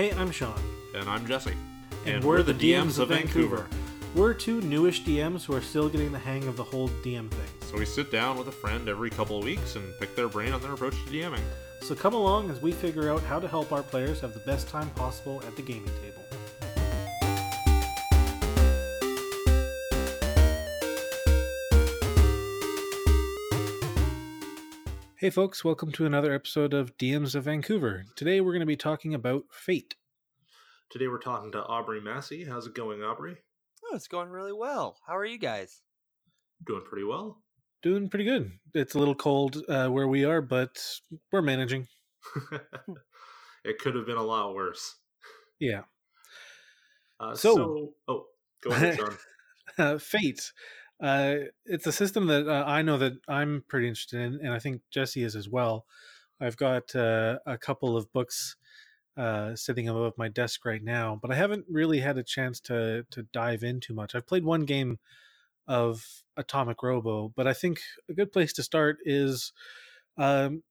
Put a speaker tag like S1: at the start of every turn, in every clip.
S1: Hey, I'm Sean.
S2: And I'm Jesse.
S1: And, we're, the DMs of Vancouver. We're two newish DMs who are still getting the hang of the whole DM thing.
S2: So we sit down with a friend every couple of weeks and pick their brain on their approach to DMing.
S1: So come along as we figure out how to help our players have the best time possible at the gaming table. Hey folks, welcome to another episode of DMs of Vancouver. Today we're going to be talking about Fate.
S2: Today we're talking to Aubrey Massey. How's it going, Aubrey?
S3: Oh, it's going really well. How are you guys?
S2: Doing pretty well.
S1: Doing pretty good. It's a little cold uh, where we are, but we're managing.
S2: it could have been a lot worse.
S1: Yeah.
S2: Uh,
S1: So-
S2: so, oh, go ahead, Sean.
S1: uh, Fate. Uh, it's a system that uh, I know that I'm pretty interested in, and I think Jesse is as well. I've got uh, a couple of books uh, sitting above my desk right now, but I haven't really had a chance to to dive in too much. I've played one game of Atomic Robo, but I think a good place to start is um,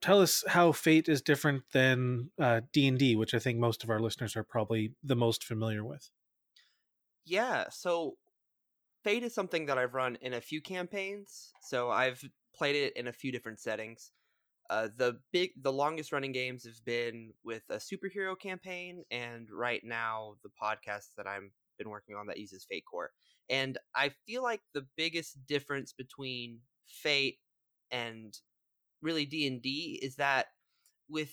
S1: tell us how Fate is different than uh, D and D, which I think most of our listeners are probably the most familiar with.
S3: Yeah, so Fate is something that I've run in a few campaigns. So I've played it in a few different settings. Uh, the big, the longest running games have been with a superhero campaign, and right now the podcast that I'm been working on that uses Fate Core. And I feel like the biggest difference between Fate and really D and D is that with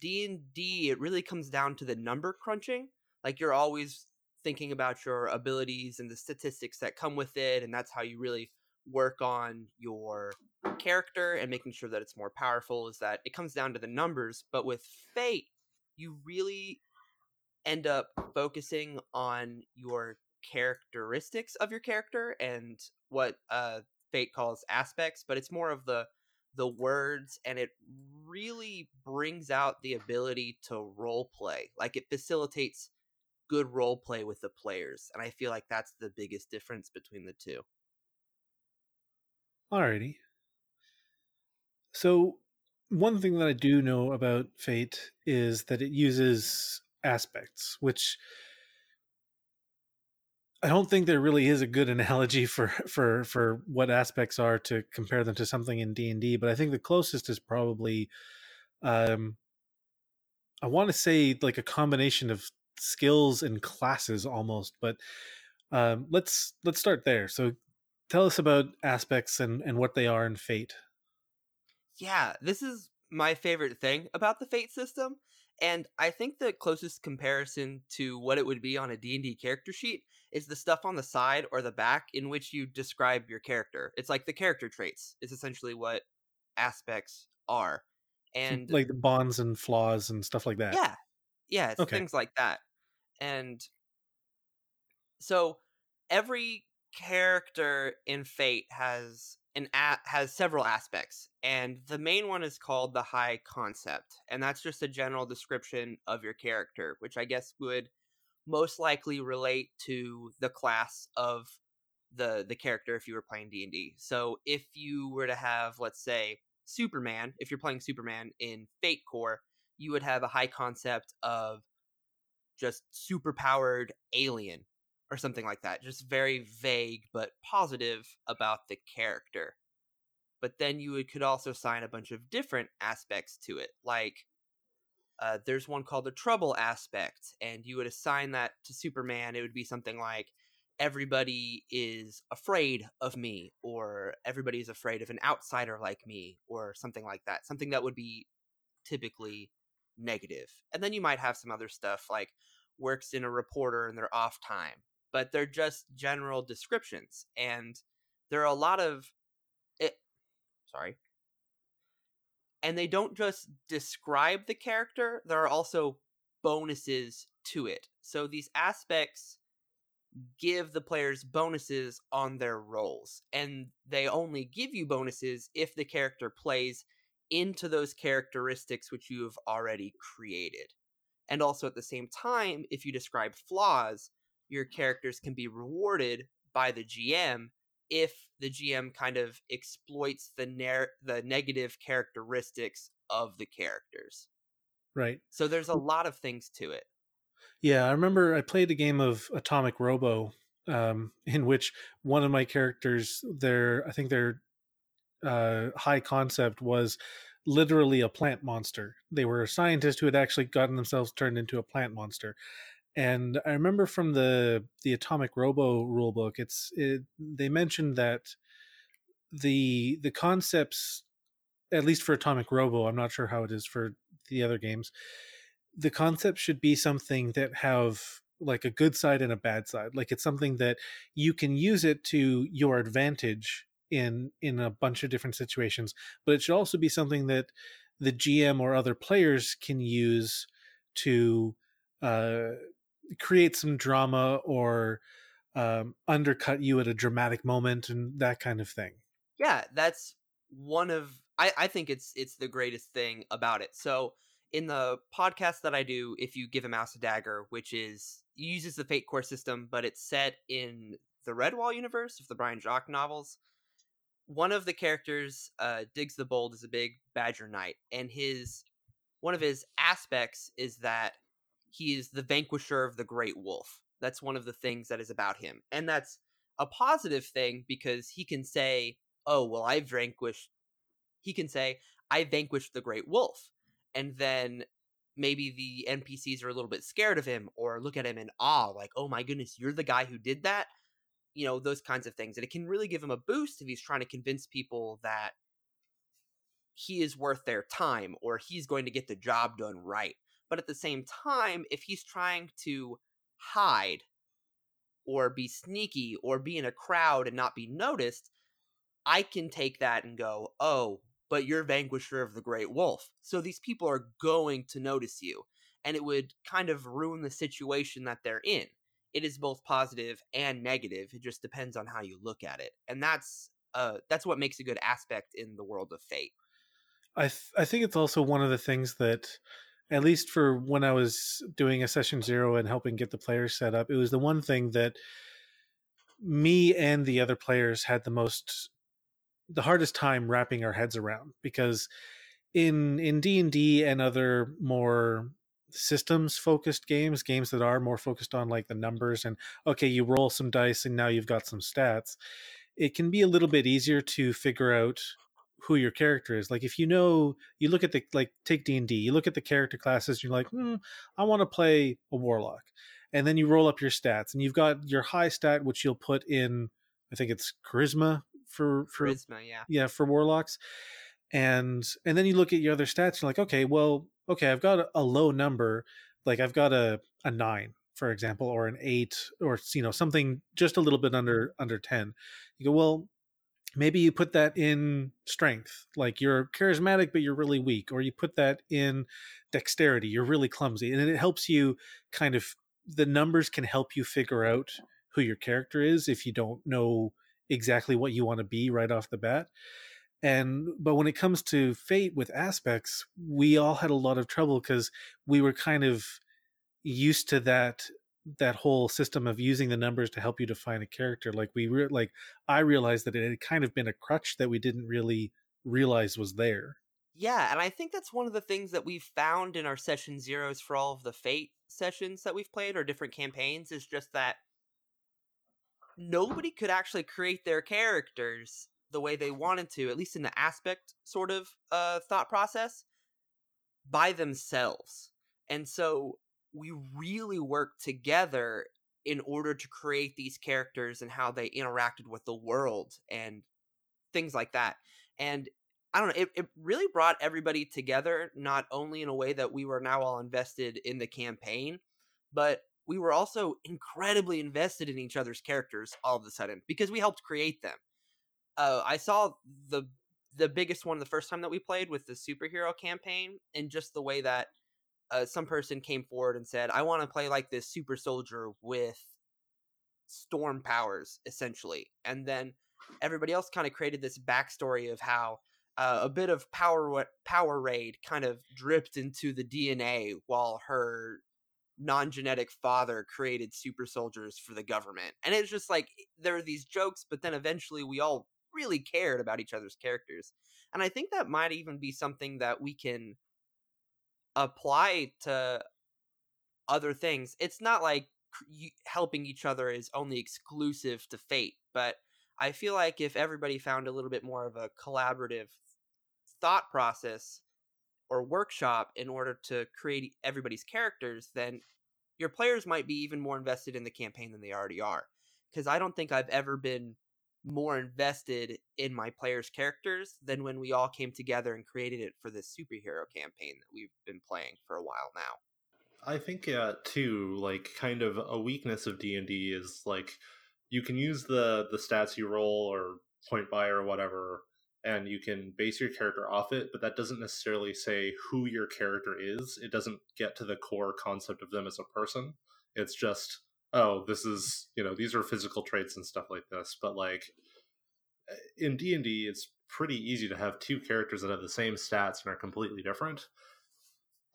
S3: D and D, it really comes down to the number crunching. Like you're always thinking about your abilities and the statistics that come with it, and that's how you really work on your character and making sure that it's more powerful. Is that it comes down to the numbers, but with Fate, you really end up focusing on your characteristics of your character and what uh fate calls aspects but it's more of the the words and it really brings out the ability to role play like it facilitates good role play with the players and i feel like that's the biggest difference between the two
S1: Alrighty. So, one thing that I do know about Fate is that it uses aspects, which I don't think there really is a good analogy for for for what aspects are to compare them to something in D and D. But I think the closest is probably, um, I want to say like a combination of skills and classes almost. But um, let's let's start there. So, tell us about aspects and and what they are in Fate.
S3: yeah this is my favorite thing about the fate system and i think the closest comparison to what it would be on a d&d character sheet is the stuff on the side or the back in which you describe your character it's like the character traits is essentially what aspects are and
S1: like the bonds and flaws and stuff like that.
S3: yeah yeah it's
S1: Okay.
S3: things like that and so every character in fate has an a- has several aspects and the main one is called the high concept and that's just a general description of your character which i guess would most likely relate to the class of the the character if you were playing d&d so if you were to have let's say superman if you're playing superman in fate core you would have a high concept of just superpowered alien or something like that. Just very vague but positive about the character. But then you could also assign a bunch of different aspects to it. Like uh, there's one called the trouble aspect, and you would assign that to Superman. It would be something like everybody is afraid of me, or everybody is afraid of an outsider like me, or something like that. Something that would be typically negative. And then you might have some other stuff like works in a reporter in their off time, but they're just general descriptions. And there are a lot of it. Sorry. And they don't just describe the character, there are also bonuses to it. So these aspects give the players bonuses on their rolls. And they only give you bonuses if the character plays into those characteristics which you have already created. And also at the same time, if you describe flaws, your characters can be rewarded by the GM if the GM kind of exploits the nar- the negative characteristics of the characters.
S1: Right.
S3: So there's a lot of things to it.
S1: Yeah, I remember I played a game of Atomic Robo, um, in which one of my characters, their I think their uh, high concept was literally a plant monster. They were a scientist who had actually gotten themselves turned into a plant monster. And I remember from the the Atomic Robo rulebook, it's it, they mentioned that the the concepts, at least for Atomic Robo, I'm not sure how it is for the other games. The concepts should be something that have like a good side and a bad side. Like it's something that you can use it to your advantage in in a bunch of different situations, but it should also be something that the GM or other players can use to uh, create some drama or um, undercut you at a dramatic moment and that kind of thing.
S3: Yeah, that's one of I, I think it's it's the greatest thing about it. So in the podcast that I do, if you give a mouse a dagger, which is uses the Fate Core system, but it's set in the Redwall universe of the Brian Jacques novels. One of the characters, uh, the Bold, is a big Badger Knight, and his one of his aspects is that he is the vanquisher of the Great Wolf. That's one of the things that is about him, and that's a positive thing because he can say, "Oh, well, I vanquished." He can say, "I vanquished the Great Wolf," and then maybe the NPCs are a little bit scared of him or look at him in awe, like, oh my goodness, you're the guy who did that. You know, those kinds of things. And it can really give him a boost if he's trying to convince people that he is worth their time or he's going to get the job done right. But at the same time, if he's trying to hide or be sneaky or be in a crowd and not be noticed, I can take that and go, oh, but you're vanquisher of the great wolf. So these people are going to notice you. And it would kind of ruin the situation that they're in. It is both positive and negative. It just depends on how you look at it. And that's uh that's what makes a good aspect in the world of fate.
S1: I th- I think it's also one of the things that at least for when I was doing a session zero and helping get the players set up, it was the one thing that me and the other players had the most the hardest time wrapping our heads around because in in D&D and other more systems focused games games that are more focused on like the numbers and okay you roll some dice and now you've got some stats. It can be a little bit easier to figure out who your character is. Like if you know you look at the like take d&d you look at the character classes you're like hmm, i want to play a warlock. And then you roll up your stats and you've got your high stat which you'll put in i think it's charisma for for
S3: Charisma, yeah.
S1: yeah for warlocks. And and then you look at your other stats you're like okay well okay i've got a, low number like i've got a a nine for example or an eight or you know something just a little bit mm-hmm. under under 10 you go well maybe you put that in strength like you're charismatic but you're really weak or you put that in dexterity you're really clumsy and it helps you kind of the numbers can help you figure out who your character is if you don't know exactly what you want to be right off the bat and but when it comes to fate with aspects we all had a lot of trouble because we were kind of used to that that whole system of using the numbers to help you define a character like we re- like i realized that it had kind of been a crutch that we didn't really realize was there.
S3: Yeah, and I think that's one of the things that we've found in our session zeros for all of the Fate sessions that we've played or different campaigns is just that nobody could actually create their characters the way they wanted to, at least in the aspect sort of uh, thought process, by themselves. And so we really worked together in order to create these characters and how they interacted with the world and things like that. And I don't know, it, it really brought everybody together, not only in a way that we were now all invested in the campaign, but we were also incredibly invested in each other's characters all of a sudden because we helped create them. Uh, I saw the the biggest one the first time that we played with the superhero campaign, and just the way that uh, some person came forward and said, "I want to play like this super soldier with storm powers, essentially," and then everybody else kind of created this backstory of how uh, a bit of power power raid kind of dripped into the DNA while her non-genetic father created super soldiers for the government and it's just like there are these jokes but then eventually we all really cared about each other's characters and i think that might even be something that we can apply to other things. It's not like helping each other is only exclusive to Fate, but I feel like if everybody found a little bit more of a collaborative thought process or workshop in order to create everybody's characters, then your players might be even more invested in the campaign than they already are. Because I don't think I've ever been more invested in my players' characters than when we all came together and created it for this superhero campaign that we've been playing for a while now.
S4: I think uh, too, like kind of a weakness of D and D is like you can use the the stats you roll or point buy or whatever, and you can base your character off it, but that doesn't necessarily say who your character is. It doesn't get to the core concept of them as a person. It's just oh, this is you know these are physical traits and stuff like this, but like in D and D, it's pretty easy to have two characters that have the same stats and are completely different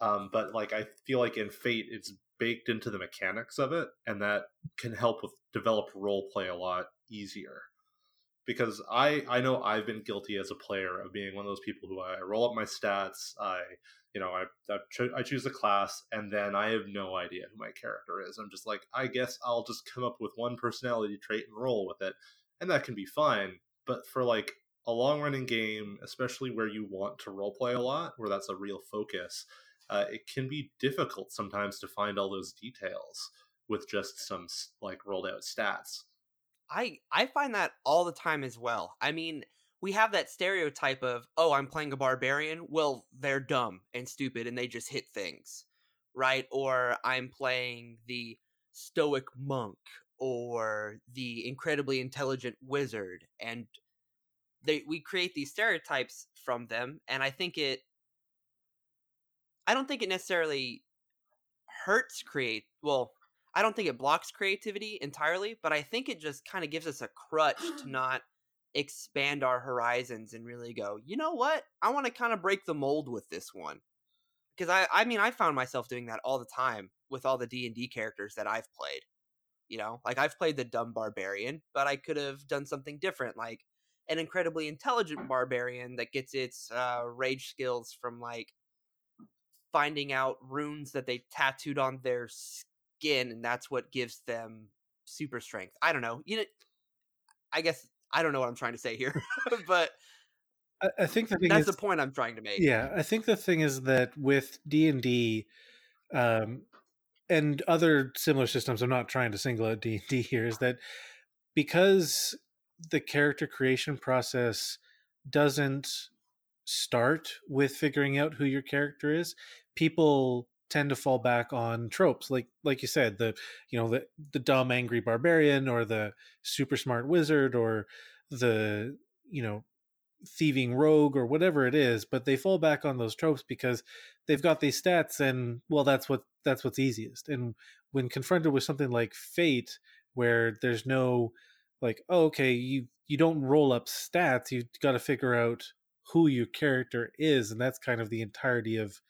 S4: um, but like I feel like in Fate, it's baked into the mechanics of it, and that can help with develop role play a lot easier. Because I I know I've been guilty as a player of being one of those people who I roll up my stats, I you know I I, cho- I choose a class, and then I have no idea who my character is. I'm just like I guess I'll just come up with one personality trait and roll with it, and that can be fine. But for like a long running game, especially where you want to role play a lot, where that's a real focus, uh, it can be difficult sometimes to find all those details with just some like rolled out stats.
S3: I I find that all the time as well. I mean, we have that stereotype of, "Oh, I'm playing a barbarian." Well, they're dumb and stupid and they just hit things. Right? Or I'm playing the stoic monk or the incredibly intelligent wizard and they we create these stereotypes from them and I think it I don't think it necessarily hurts create. Well, I don't think it blocks creativity entirely, but I think it just kind of gives us a crutch to not expand our horizons and really go, you know what? I want to kind of break the mold with this one. Because I, I mean, I found myself doing that all the time with all the D and D characters that I've played. You know, like I've played the dumb barbarian, but I could have done something different, like an incredibly intelligent barbarian that gets its uh, rage skills from like finding out runes that they tattooed on their skin and that's what gives them super strength. I don't know. You know I guess I don't know what I'm trying to say here, but
S1: I, I, think the thing
S3: that's
S1: is,
S3: the point I'm trying to make.
S1: Yeah, I think the thing is that with D and D, um, and other similar systems, I'm not trying to single out D and D here, is that because the character creation process doesn't start with figuring out who your character is, people tend to fall back on tropes like like you said the you know the the dumb angry barbarian or the super smart wizard or the you know thieving rogue or whatever it is but they fall back on those tropes because they've got these stats and well that's what that's what's easiest. And when confronted with something like fate where there's no like oh, okay you you don't roll up stats you got to figure out who your character is and that's kind of the entirety of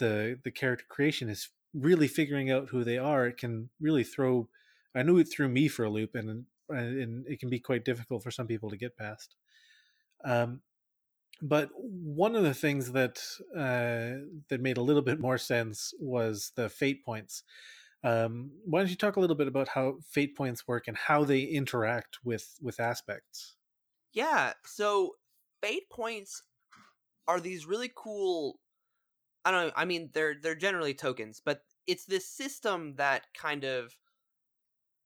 S1: the the character creation is really figuring out who they are it can really throw i knew it threw me for a loop and and it can be quite difficult for some people to get past. Um, but one of the things that uh, that made a little bit more sense was the fate points. Um, why don't you talk a little bit about how fate points work and how they interact with with aspects?
S3: Yeah so fate points are these really cool I don't I mean they're they're generally tokens, but it's this system that kind of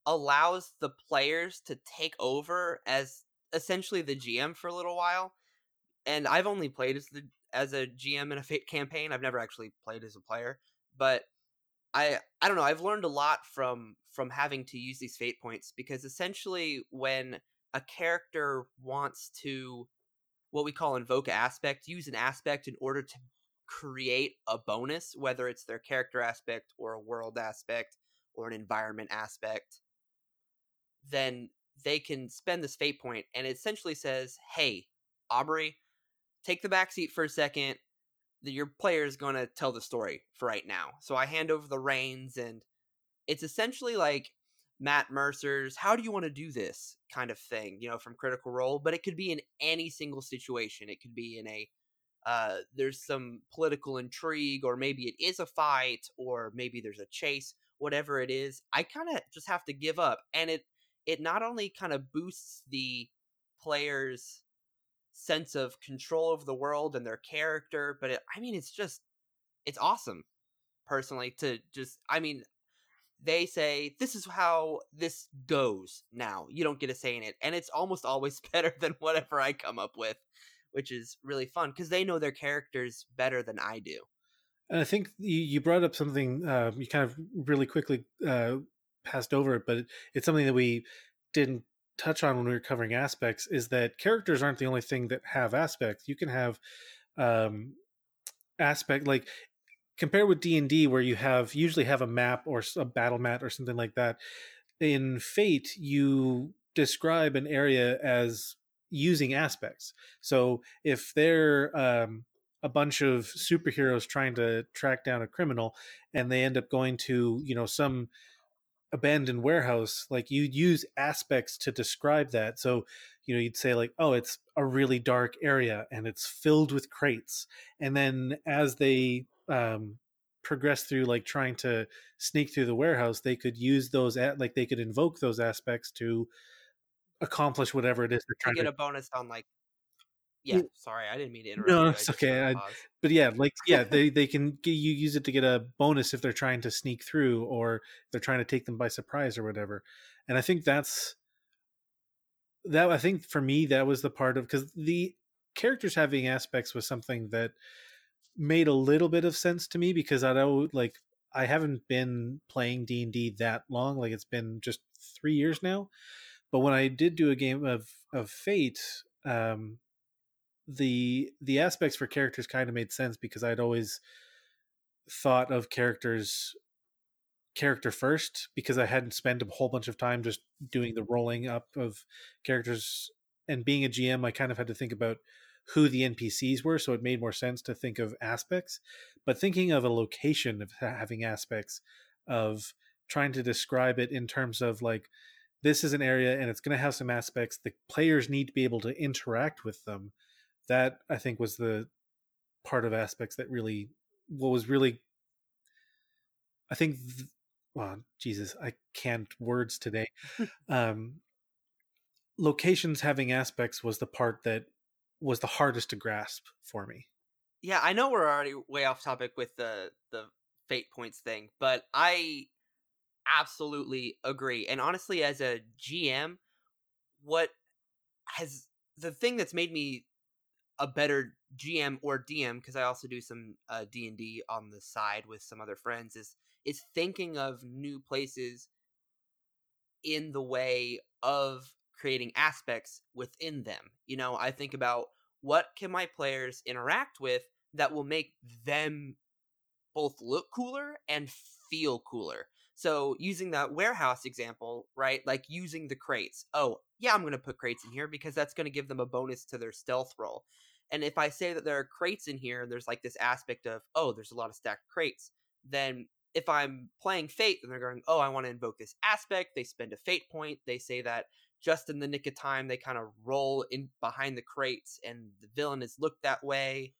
S3: allows the players to take over as essentially the GM for a little while. And I've only played as the as a GM in a Fate campaign. I've never actually played as a player, but I I don't know, I've learned a lot from from having to use these fate points because essentially when a character wants to what we call invoke aspect, use an aspect in order to create a bonus, whether it's their character aspect or a world aspect or an environment aspect, then they can spend this fate point and it essentially says, Hey, Aubrey, take the back seat for a second. Your player is going to tell the story for right now. So I hand over the reins, and it's essentially like Matt Mercer's "How do you want to do this?" kind of thing, you know, from Critical Role. But it could be in any single situation. It could be in a uh, there's some political intrigue, or maybe it is a fight, or maybe there's a chase, whatever it is, I kind of just have to give up. And it it not only kind of boosts the player's sense of control over the world and their character, but it, I mean, it's just it's awesome. Personally, to just I mean, they say this is how this goes now you don't get a say in it and it's almost always better than whatever i come up with which is really fun because they know their characters better than i do.
S1: And i think you, brought up something uh, you kind of really quickly uh, passed over it but it's something that we didn't touch on when we were covering aspects is that characters aren't the only thing that have aspects. You can have um aspect like compared with d&d where you have usually have a map or a battle mat or something like that in fate you describe an area as using aspects. So if they're um, a bunch of superheroes trying to track down a criminal and they end up going to you know some abandoned warehouse like you'd use aspects to describe that. So you know you'd say like oh it's a really dark area and it's filled with crates. And then as they um, progress through like trying to sneak through the warehouse, they could use those at like they could invoke those aspects to accomplish whatever it is they're trying
S3: to
S1: get
S3: a bonus on like yeah, sorry, I didn't mean to interrupt.
S1: No,
S3: you.
S1: it's okay. I, but yeah, like yeah, they they can get, you use it to get a bonus if they're trying to sneak through or they're trying to take them by surprise or whatever. And I think that's that. I think for me that was the part of because the characters having aspects was something that made a little bit of sense to me because I know like I haven't been playing D and D that long. Like it's been just three years now. But when I did do a game of of Fate, um, the the aspects for characters kind of made sense because I'd always thought of characters character first because I hadn't spent a whole bunch of time just doing the rolling up of characters and being a GM I kind of had to think about who the NPCs were, so it made more sense to think of aspects. But thinking of a location of having aspects of trying to describe it in terms of like this is an area and it's going to have some aspects the players need to be able to interact with them that i think was the part of aspects that really what was really i think th- well jesus i can't words today um locations having aspects was the part that was the hardest to grasp for me.
S3: Yeah, I know we're already way off topic with the the fate points thing, but I absolutely agree. And honestly, as a GM, what has the thing that's made me a better GM or DM because I also do some uh, D and D on the side with some other friends is is thinking of new places in the way of creating aspects within them. You know, I think about what can my players interact with that will make them both look cooler and feel cooler. So using that warehouse example, right? Like using the crates. Oh, yeah, I'm going to put crates in here because that's going to give them a bonus to their stealth roll. And if I say that there are crates in here, and there's like this aspect of, oh, there's a lot of stacked crates, then if I'm playing Fate, then they're going, oh, I want to invoke this aspect. They spend a Fate point. They say that just in the nick of time they kind of roll in behind the crates and the villain is looked that way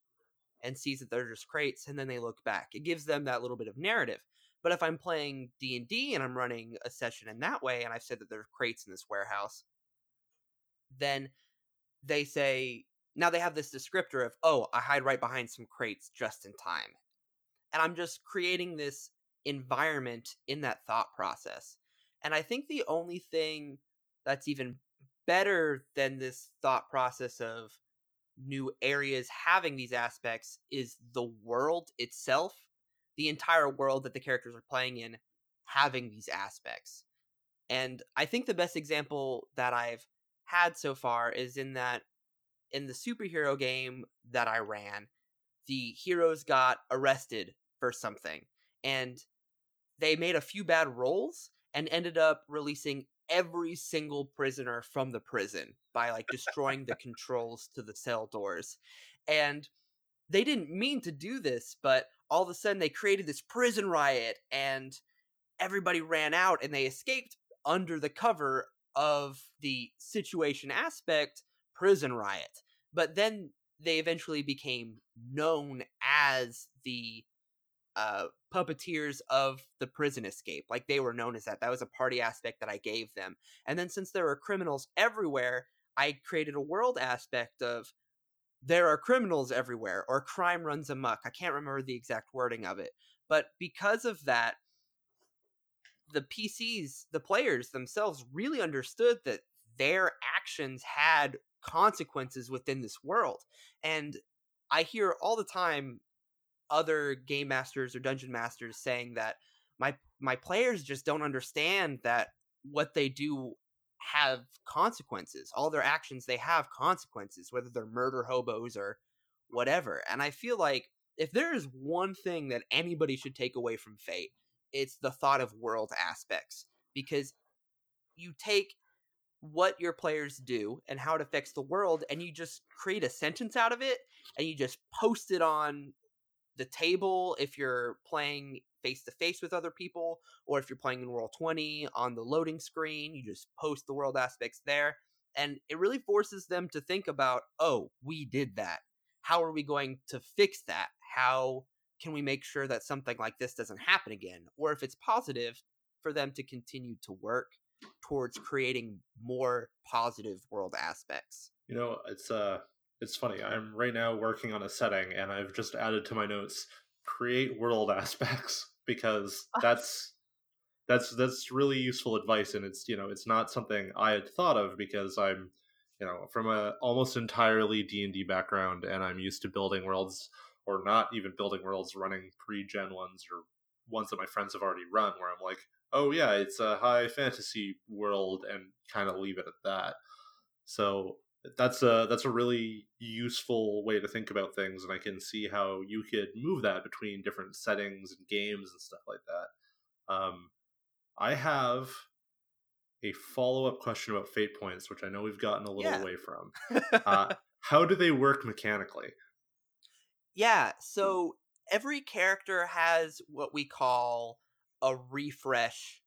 S3: and sees that they're just crates and then they look back it gives them that little bit of narrative but if i'm playing d&d and i'm running a session in that way and i've said that there's crates in this warehouse then they say now they have this descriptor of oh i hide right behind some crates just in time. And i'm just creating this environment in that thought process. And i think the only thing that's even better than this thought process of new areas having these aspects is the world itself, the entire world that the characters are playing in having these aspects. And I think the best example that I've had so far is in that in the superhero game that I ran, the heroes got arrested for something and they made a few bad rolls and ended up releasing every single prisoner from the prison by like destroying the controls to the cell doors. And they didn't mean to do this, but all of a sudden they created this prison riot and everybody ran out and they escaped under the cover of the situation aspect prison riot. But then they eventually became known as the uh, puppeteers of the prison escape. Like they were known as that. That was a party aspect that I gave them. And then since there were criminals everywhere, I created a world aspect of there are criminals everywhere or crime runs amok. I can't remember the exact wording of it. But because of that, the PCs, the players themselves really understood that their actions had consequences within this world. And I hear all the time other game masters or dungeon masters saying that my my players just don't understand that what they do have consequences. All their actions they have consequences, whether they're murder hobos or whatever. And I feel like if there is one thing that anybody should take away from Fate, it's the thought of world aspects because you take what your players do and how it affects the world and you just create a sentence out of it and you just post it on the table if you're playing face to face with other people or if you're playing in Roll 20 on the loading screen you just post the world aspects there and it really forces them to think about oh we did that how are we going to fix that how can we make sure that something like this doesn't happen again or if it's positive for them to continue to work towards creating more positive world aspects.
S4: You know, it's uh it's funny. I'm right now working on a setting and I've just added to my notes create world aspects because that's that's that's really useful advice and it's you know it's not something I had thought of because I'm you know from a almost entirely D&D background and I'm used to building worlds or not even building worlds running pre-gen ones or ones that my friends have already run where I'm like oh yeah, it's a high fantasy world, and kind of leave it at that. So that's a that's a really useful way to think about things, and I can see how you could move that between different settings and games and stuff like that. Um, I have a follow up question about fate points, which I know we've gotten a little yeah. away from. Uh, how do they work mechanically?
S3: Yeah, so every character has what we call a refresh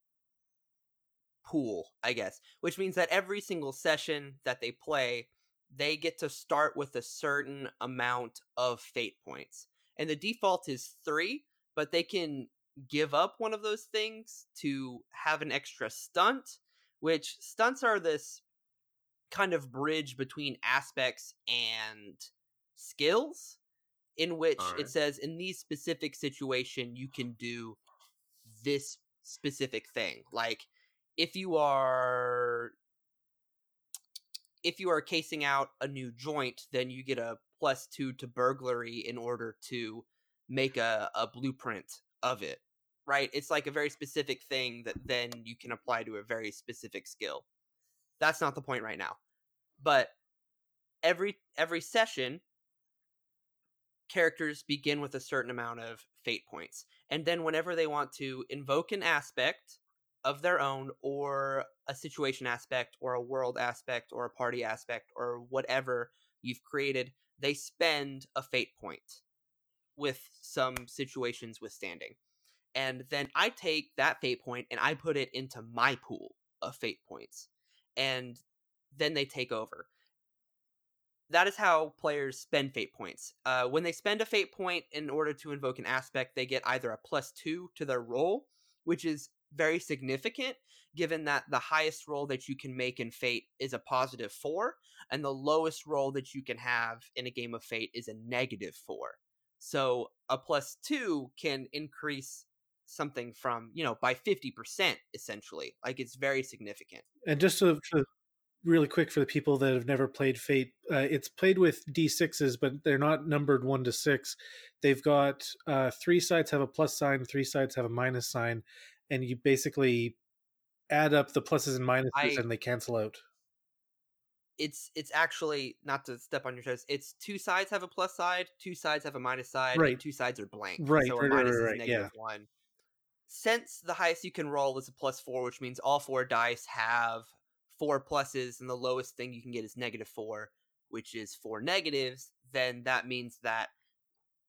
S3: pool, I guess, which means that every single session that they play, they get to start with a certain amount of fate points. And the default is three, but they can give up one of those things to have an extra stunt, which stunts are this kind of bridge between aspects and skills in which right. it says in these specific situation you can do this specific thing. Like if you are if you are casing out a new joint, then you get a plus two to burglary in order to make a, a blueprint of it. Right? It's like a very specific thing that then you can apply to a very specific skill. That's not the point right now. But every every session characters begin with a certain amount of fate points. And then whenever they want to invoke an aspect of their own or a situation aspect or a world aspect or a party aspect or whatever you've created, they spend a fate point with some situations withstanding. And then I take that fate point and I put it into my pool of fate points. And then they take over that is how players spend fate points. Uh, when they spend a fate point in order to invoke an aspect, they get either a plus two to their roll, which is very significant given that the highest roll that you can make in fate is a positive four, and the lowest roll that you can have in a game of fate is a negative four. So a plus two can increase something from, you know, by 50% essentially. Like it's very significant.
S1: And just to, to really quick for the people that have never played Fate, uh, it's played with d6s, but they're not numbered one to six. They've got uh, three sides have a plus sign, three sides have a minus sign, and you basically add up the pluses and minuses, I, and they cancel out.
S3: It's it's actually not to step on your toes. It's two sides have a plus side, two sides have a minus side,
S1: right.
S3: two sides are blank.
S1: Right,
S3: so
S1: right,
S3: a minus
S1: right, right,
S3: is negative
S1: yeah.
S3: one. Since the highest you can roll is a plus four, which means all four dice have four pluses and the lowest thing you can get is negative four, which is four negatives, then that means that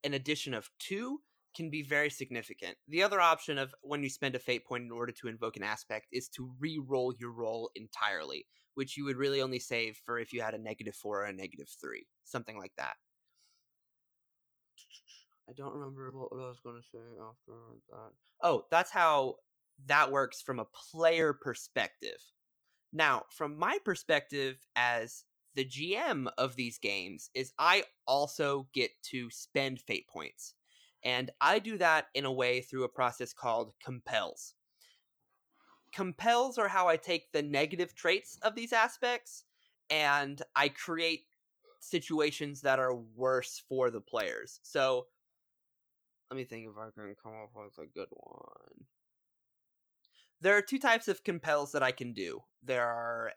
S3: an addition of two can be very significant. The other option of when you spend a fate point in order to invoke an aspect is to re-roll your roll entirely, which you would really only save for if you had a negative four or a negative three, something like that. I don't remember what, I was going to say after that. Oh, that's how that works from a player perspective. Now, from my perspective as the GM of these games is I also get to spend fate points. And I do that in a way through a process called compels. Compels are how I take the negative traits of these aspects and I create situations that are worse for the players. So let me think if I can come up with a good one. There are two types of compels that I can do. There are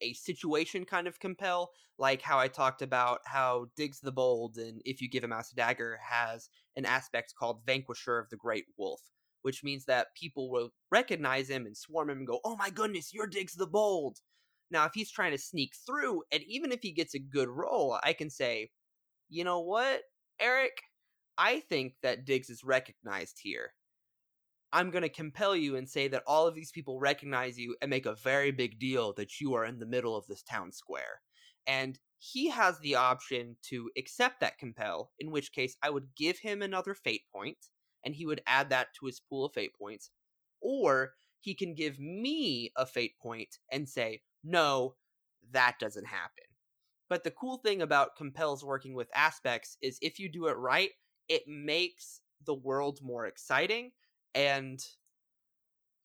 S3: a situation kind of compel, like how I talked about how Diggs the Bold and If You Give a Mouse a Dagger has an aspect called Vanquisher of the Great Wolf, which means that people will recognize him and swarm him and go, Oh my goodness, you're Diggs the Bold. Now, if he's trying to sneak through, and even if he gets a good roll, I can say, You know what, Eric? I think that Diggs is recognized here. I'm going to compel you and say that all of these people recognize you and make a very big deal that you are in the middle of this town square. And he has the option to accept that compel, in which case I would give him another fate point and he would add that to his pool of fate points. Or he can give me a fate point and say, no, that doesn't happen. But the cool thing about compels working with aspects is if you do it right, it makes the world more exciting and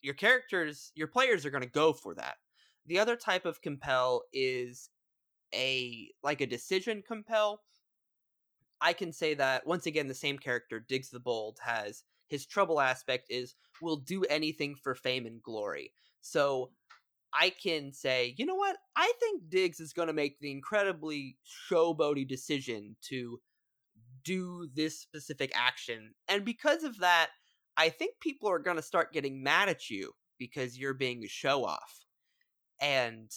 S3: your characters, your players are going to go for that. The other type of compel is a like a decision compel. I can say that once again the same character Diggs the Bold has his trouble aspect is will do anything for fame and glory. So I can say, you know what? I think Diggs is going to make the incredibly showboaty decision to do this specific action. And because of that, I think people are going to start getting mad at you because you're being a show off. And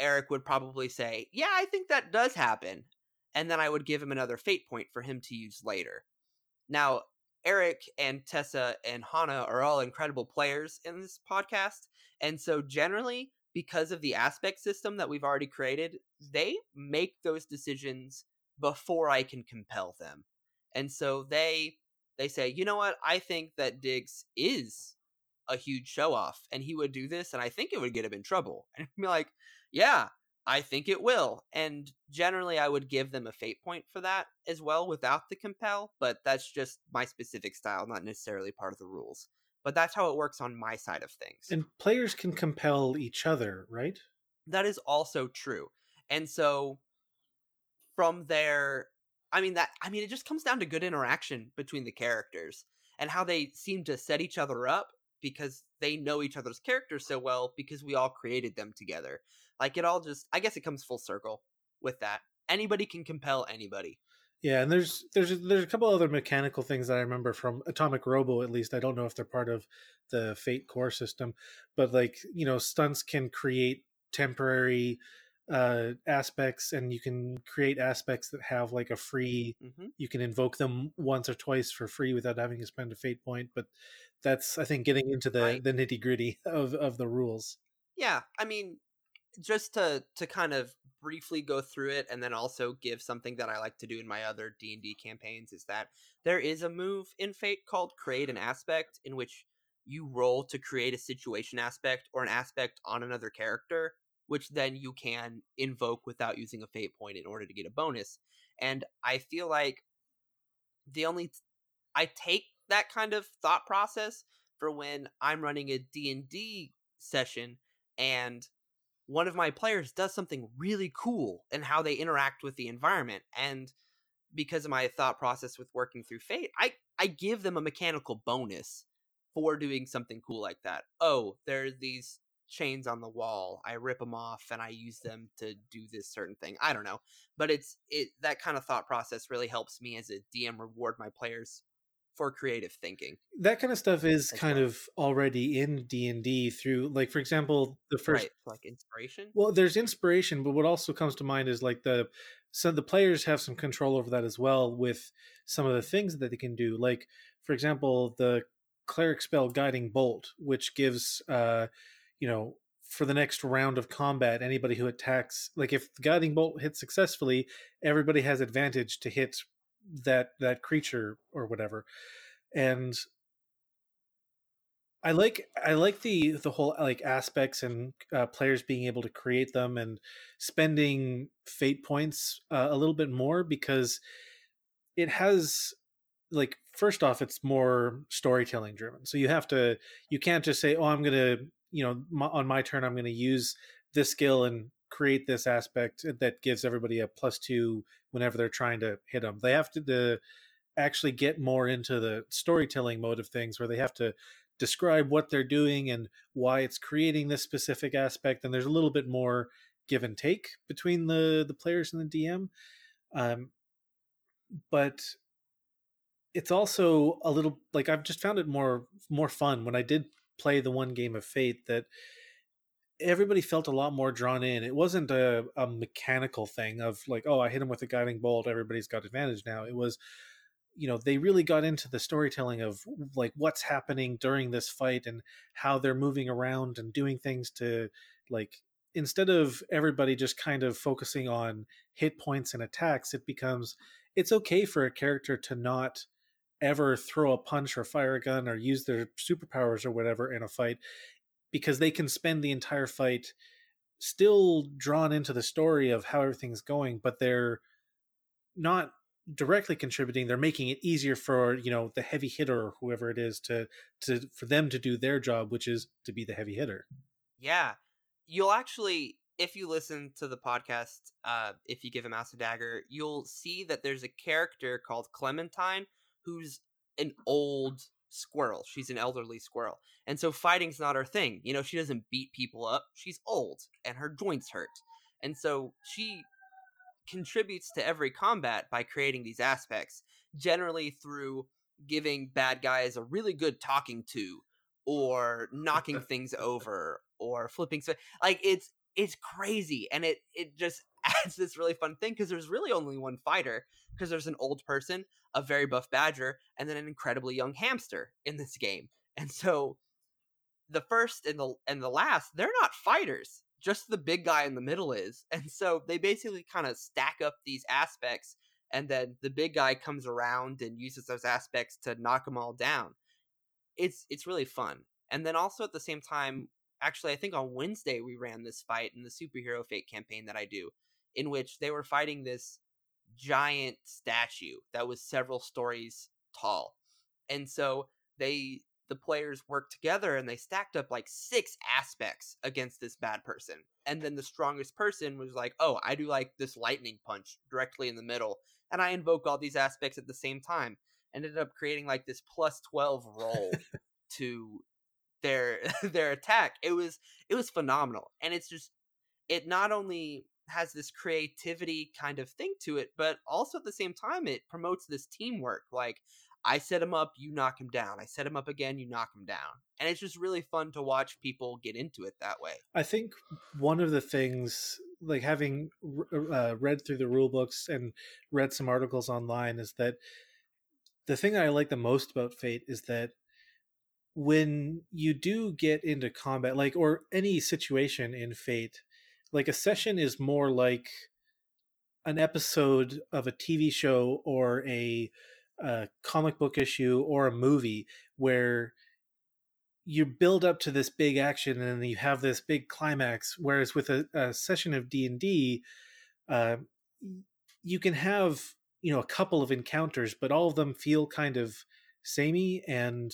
S3: Eric would probably say, Yeah, I think that does happen. And then I would give him another fate point for him to use later. Now, Eric and Tessa and Hana are all incredible players in this podcast. And so, generally, because of the aspect system that we've already created, they make those decisions before I can compel them. And so they they say, you know what? I think that Diggs is a huge show off and he would do this and I think it would get him in trouble. And I'd be like, yeah, I think it will. And generally, I would give them a fate point for that as well without the compel, but that's just my specific style, not necessarily part of the rules. But that's how it works on my side of things.
S1: And players can compel each other, right?
S3: That is also true. And so from there, I mean that I mean it just comes down to good interaction between the characters and how they seem to set each other up because they know each other's characters so well because we all created them together. Like it all just I guess it comes full circle with that. Anybody can compel anybody.
S1: Yeah, and there's there's there's a couple other mechanical things that I remember from Atomic Robo at least. I don't know if they're part of the Fate core system, but like, you know, stunts can create temporary uh, aspects and you can create aspects that have like a free
S3: Mm-hmm.
S1: you can invoke them once or twice for free without having to spend a fate point but that's i think getting into the
S3: Right.
S1: the nitty gritty of of the rules
S3: Yeah, I mean, just to to kind of briefly go through it, and then also give something that I like to do in my other D and D campaigns is that there is a move in Fate called Create an Aspect, in which you roll to create a situation aspect or an aspect on another character, which then you can invoke without using a Fate point in order to get a bonus. And I feel like the only I take that kind of thought process for when I'm running a D&D session and one of my players does something really cool in how they interact with the environment and because of my thought process with working through fate I I give them a mechanical bonus for doing something cool like that. Oh, there's these chains on the wall. I rip them off and I use them to do this certain thing. I don't know, but it's it that kind of thought process really helps me as a DM reward my players for creative thinking.
S1: that kind of stuff is kind of already in d&d through like for example the first
S3: right, like inspiration.
S1: Well, there's inspiration, but what also comes to mind is like the so the players have some control over that as well with some of the things that they can do. Like, for example, the cleric spell guiding bolt, which gives uh, you know, for the next round of combat, anybody who attacks like if the guiding bolt hits successfully, everybody has advantage to hit that that creature or whatever. And i like i like the the whole like aspects and uh, players being able to create them and spending fate points uh, a little bit more because it has like first off it's more storytelling driven. So you have to you can't just say oh i'm gonna you know my, on my turn i'm gonna use this skill and create this aspect that gives everybody a plus two whenever they're trying to hit them they have to the, actually get more into the storytelling mode of things where they have to describe what they're doing and why it's creating this specific aspect and there's a little bit more give and take between the the players and the dm um, but it's also a little like I've just found it more more fun. When I did play the one game of Fate that everybody felt a lot more drawn in. It wasn't a, a mechanical thing of like, oh, I hit him with a guiding bolt, everybody's got advantage now. It was, you know, they really got into the storytelling of like what's happening during this fight and how they're moving around and doing things to like instead of everybody just kind of focusing on hit points and attacks, it becomes it's okay for a character to not ever throw a punch or fire a gun or use their superpowers or whatever in a fight because they can spend the entire fight still drawn into the story of how everything's going but they're not directly contributing. They're making it easier for you know the heavy hitter or whoever it is to to for them to do their job which is to be the heavy hitter.
S3: Yeah. You'll actually if you listen to the podcast uh if you give a mouse a dagger you'll see that there's a character called clementine who's an old squirrel. She's an elderly squirrel. And so fighting's not her thing. You know, she doesn't beat people up. She's old and her joints hurt. And so she contributes to every combat by creating these aspects, generally through giving bad guys a really good talking to or knocking things over or flipping so like it's it's crazy and it it just adds this really fun thing because there's really only one fighter because there's an old person, a very buff badger, and then an incredibly young hamster in this game. And so the first and the and the last, they're not fighters. Just the big guy in the middle is. And so they basically kind of stack up these aspects and then the big guy comes around and uses those aspects to knock them all down. It's it's really fun. And then also at the same time, actually I think on Wednesday we ran this fight in the superhero fate campaign that I do in which they were fighting this giant statue that was several stories tall. And so they the players worked together and they stacked up like six aspects against this bad person. And then the strongest person was like, "Oh, I do like this lightning punch directly in the middle." And I invoke all these aspects at the same time. Ended up creating like this plus 12 roll to their their attack. It was it was phenomenal. And it's just it not only has this creativity kind of thing to it, but also at the same time, it promotes this teamwork. Like, I set him up, you knock him down. I set him up again, you knock him down. And it's just really fun to watch people get into it that way.
S1: I think one of the things, like having uh, read through the rule books and read some articles online, is that the thing I like the most about Fate is that when you do get into combat, like, or any situation in Fate, like a session is more like an episode of a TV show or a, a comic book issue or a movie where you build up to this big action and then you have this big climax whereas with a, a session of d&d uh, you can have you know a couple of encounters but all of them feel kind of samey and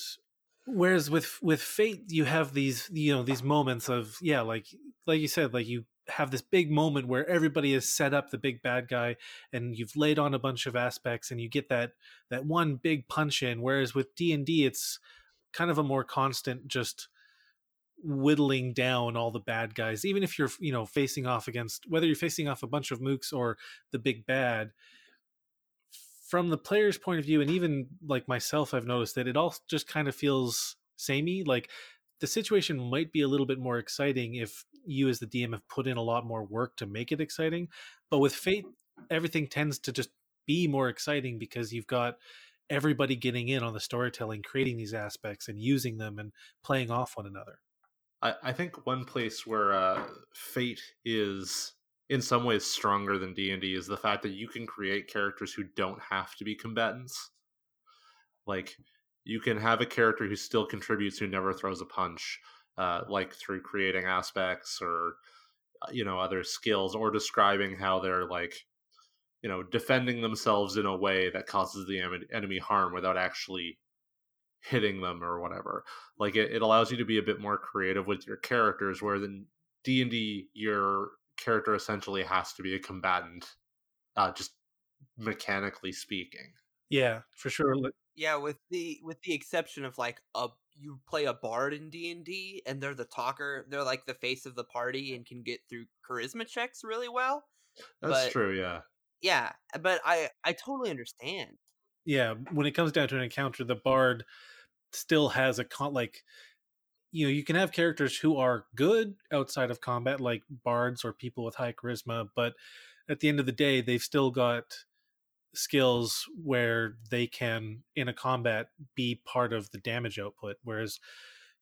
S1: whereas with with fate you have these you know these moments of yeah like like you said like you have this big moment where everybody has set up the big bad guy and you've laid on a bunch of aspects and you get that that one big punch in whereas with D&D it's kind of a more constant just whittling down all the bad guys. Even if you're you know facing off against whether you're facing off a bunch of mooks or the big bad from the player's point of view and even like myself I've noticed that it all just kind of feels samey. Like the situation might be a little bit more exciting if you as the DM have put in a lot more work to make it exciting. But with Fate, everything tends to just be more exciting because you've got everybody getting in on the storytelling, creating these aspects and using them and playing off one another.
S4: I, I think one place where uh, Fate is in some ways stronger than D&D is the fact that you can create characters who don't have to be combatants. Like you can have a character who still contributes who never throws a punch uh, like through creating aspects or uh, you know other skills or describing how they're like you know defending themselves in a way that causes the enemy harm without actually hitting them or whatever. Like it, it allows you to be a bit more creative with your characters where in d&d your character essentially has to be a combatant uh, just mechanically speaking.
S1: Yeah for sure
S3: yeah with the with the exception of like a you play a bard in d&d and they're the talker they're like the face of the party and can get through charisma checks really well
S4: that's but, true yeah.
S3: Yeah but i i totally understand.
S1: Yeah when it comes down to an encounter the bard still has a con like you know you can have characters who are good outside of combat like bards or people with high charisma but at the end of the day they've still got skills where they can in a combat be part of the damage output whereas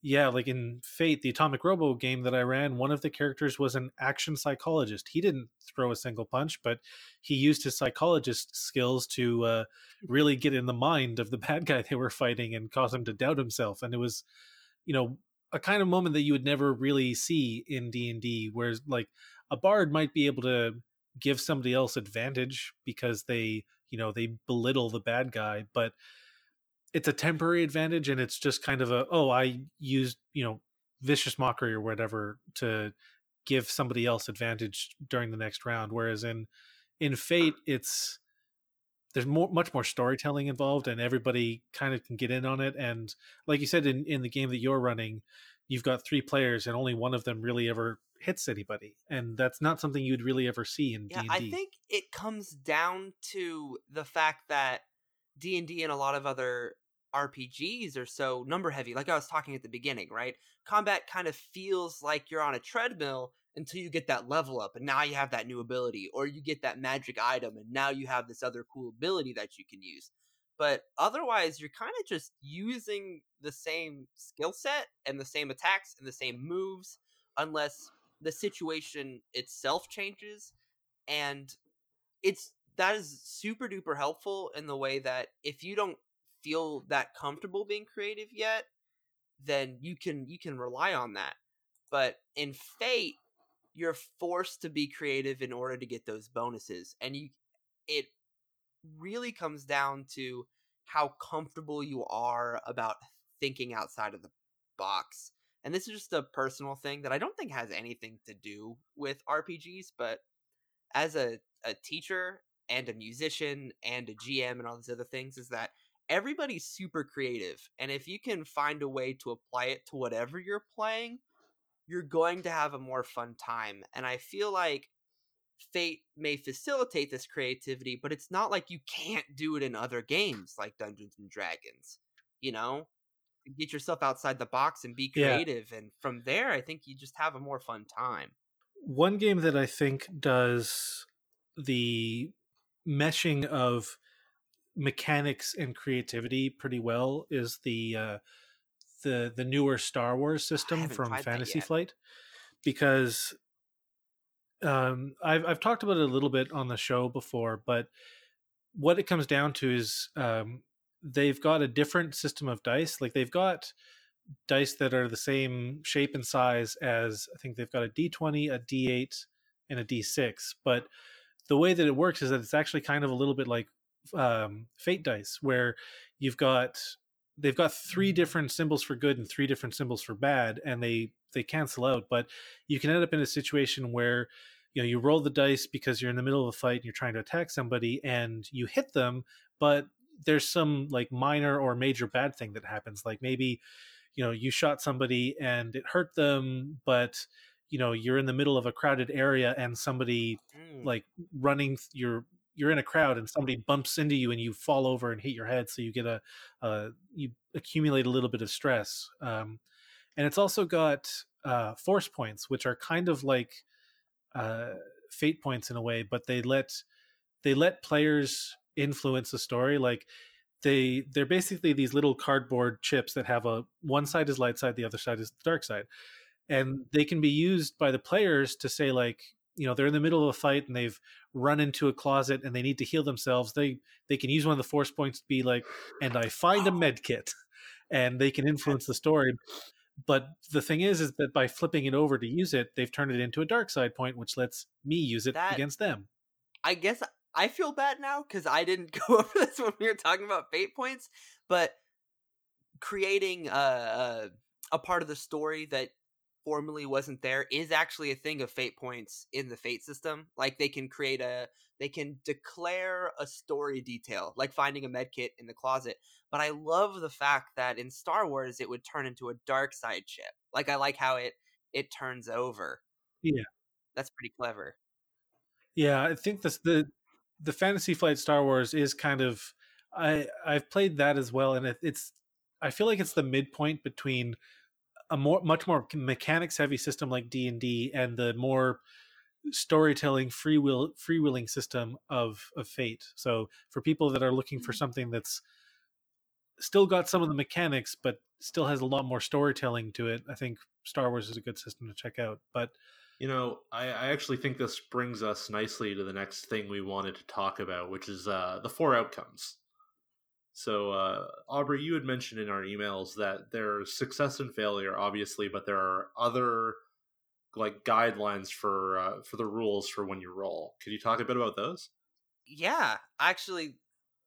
S1: yeah like in fate the atomic robo game that i ran one of the characters was an action psychologist. He didn't throw a single punch but he used his psychologist skills to uh, really get in the mind of the bad guy they were fighting and cause him to doubt himself and it was you know a kind of moment that you would never really see in d&d whereas like a bard might be able to give somebody else advantage because they you know they belittle the bad guy but it's a temporary advantage and it's just kind of a oh i used you know vicious mockery or whatever to give somebody else advantage during the next round whereas in in fate it's there's more much more storytelling involved and everybody kind of can get in on it and like you said in in the game that you're running you've got three players and only one of them really ever hits anybody and that's not something you'd really ever see in
S3: yeah,
S1: D&D.
S3: I think it comes down to the fact that D&D and a lot of other RPGs are so number heavy like I was talking at the beginning, right? Combat kind of feels like you're on a treadmill until you get that level up and now you have that new ability or you get that magic item and now you have this other cool ability that you can use. But otherwise you're kind of just using the same skill set and the same attacks and the same moves unless the situation itself changes and it's that is super duper helpful in the way that if you don't feel that comfortable being creative yet then you can you can rely on that. But in fate you're forced to be creative in order to get those bonuses and you it really comes down to how comfortable you are about thinking outside of the box and this is just a personal thing that I don't think has anything to do with RPGs, but as a, a teacher and a musician and a GM and all these other things, is that everybody's super creative. And if you can find a way to apply it to whatever you're playing, you're going to have a more fun time. And I feel like Fate may facilitate this creativity, but it's not like you can't do it in other games like Dungeons and Dragons. You know, get yourself outside the box and be creative yeah. and from there i think you just have a more fun time
S1: one game that i think does the meshing of mechanics and creativity pretty well is the uh the the newer star wars system from fantasy flight because um I've, I've talked about it a little bit on the show before but what it comes down to is um they've got a different system of dice. Like they've got dice that are the same shape and size as I think they've got a D20, a D8, and a D6. But the way that it works is that it's actually kind of a little bit like um, fate dice, where you've got they've got three different symbols for good and three different symbols for bad, and they they cancel out. But you can end up in a situation where you know you roll the dice because you're in the middle of a fight and you're trying to attack somebody and you hit them but there's some like minor or major bad thing that happens like maybe you know you shot somebody and it hurt them but you know you're in the middle of a crowded area and somebody mm. like running you're you're in a crowd and somebody bumps into you and you fall over and hit your head so you get a uh, you accumulate a little bit of stress um, and it's also got uh, force points which are kind of like uh, fate points in a way but they let they let players influence the story like they they're basically these little cardboard chips that have a one side is light side the other side is dark side. And they can be used by the players to say like you know they're in the middle of a fight and they've run into a closet and they need to heal themselves they they can use one of the force points to be like and i find a med kit. And they can influence the story. But the thing is is that by flipping it over to use it they've turned it into a dark side point which lets me use it
S3: That-
S1: against them.
S3: I guess I feel bad now because I didn't go over this when we were talking about fate points, but creating a, a, a part of the story that formerly wasn't there is actually a thing of fate points in the fate system. Like they can create a, they can declare a story detail, like finding a med kit in the closet. But I love the fact that in Star Wars it would turn into a dark side ship. Like I like how it it turns over.
S1: Yeah.
S3: that's pretty clever.
S1: Yeah, I think this the the Fantasy Flight Star Wars is kind of I I've played that as well, and it, it's I feel like it's the midpoint between a more much more mechanics heavy system like D and D and the more storytelling free will freewheeling system of of Fate. So for people that are looking for mm. something that's still got some of the mechanics but still has a lot more storytelling to it, I think Star Wars is a good system to check out. But
S4: You know, I, I actually think this brings us nicely to the next thing we wanted to talk about, which is uh, the four outcomes. So, uh, Aubrey, you had mentioned in our emails that there's success and failure, obviously, but there are other like guidelines for uh, for the rules for when you roll. Could you talk a bit about those?
S3: Yeah, actually,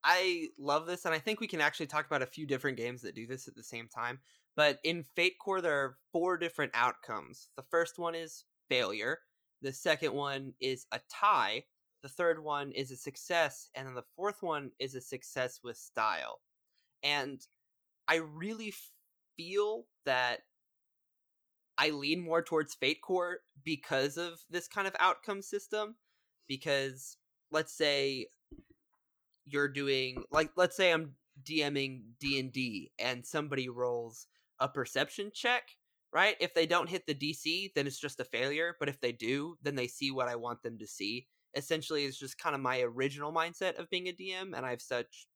S3: I love this, and I think we can actually talk about a few different games that do this at the same time. But in Fate Core, there are four different outcomes. The first one is failure. The second one is a tie. The third one is a success, and then the fourth one is a success with style. And I really feel that I lean more towards Fate Core because of this kind of outcome system. Because let's say you're doing like let's say I'm DMing D&D and somebody rolls a perception check, right? If they don't hit the DC, then it's just a failure, but if they do, then they see what I want them to see. Essentially, it's just kind of my original mindset of being a DM and I've such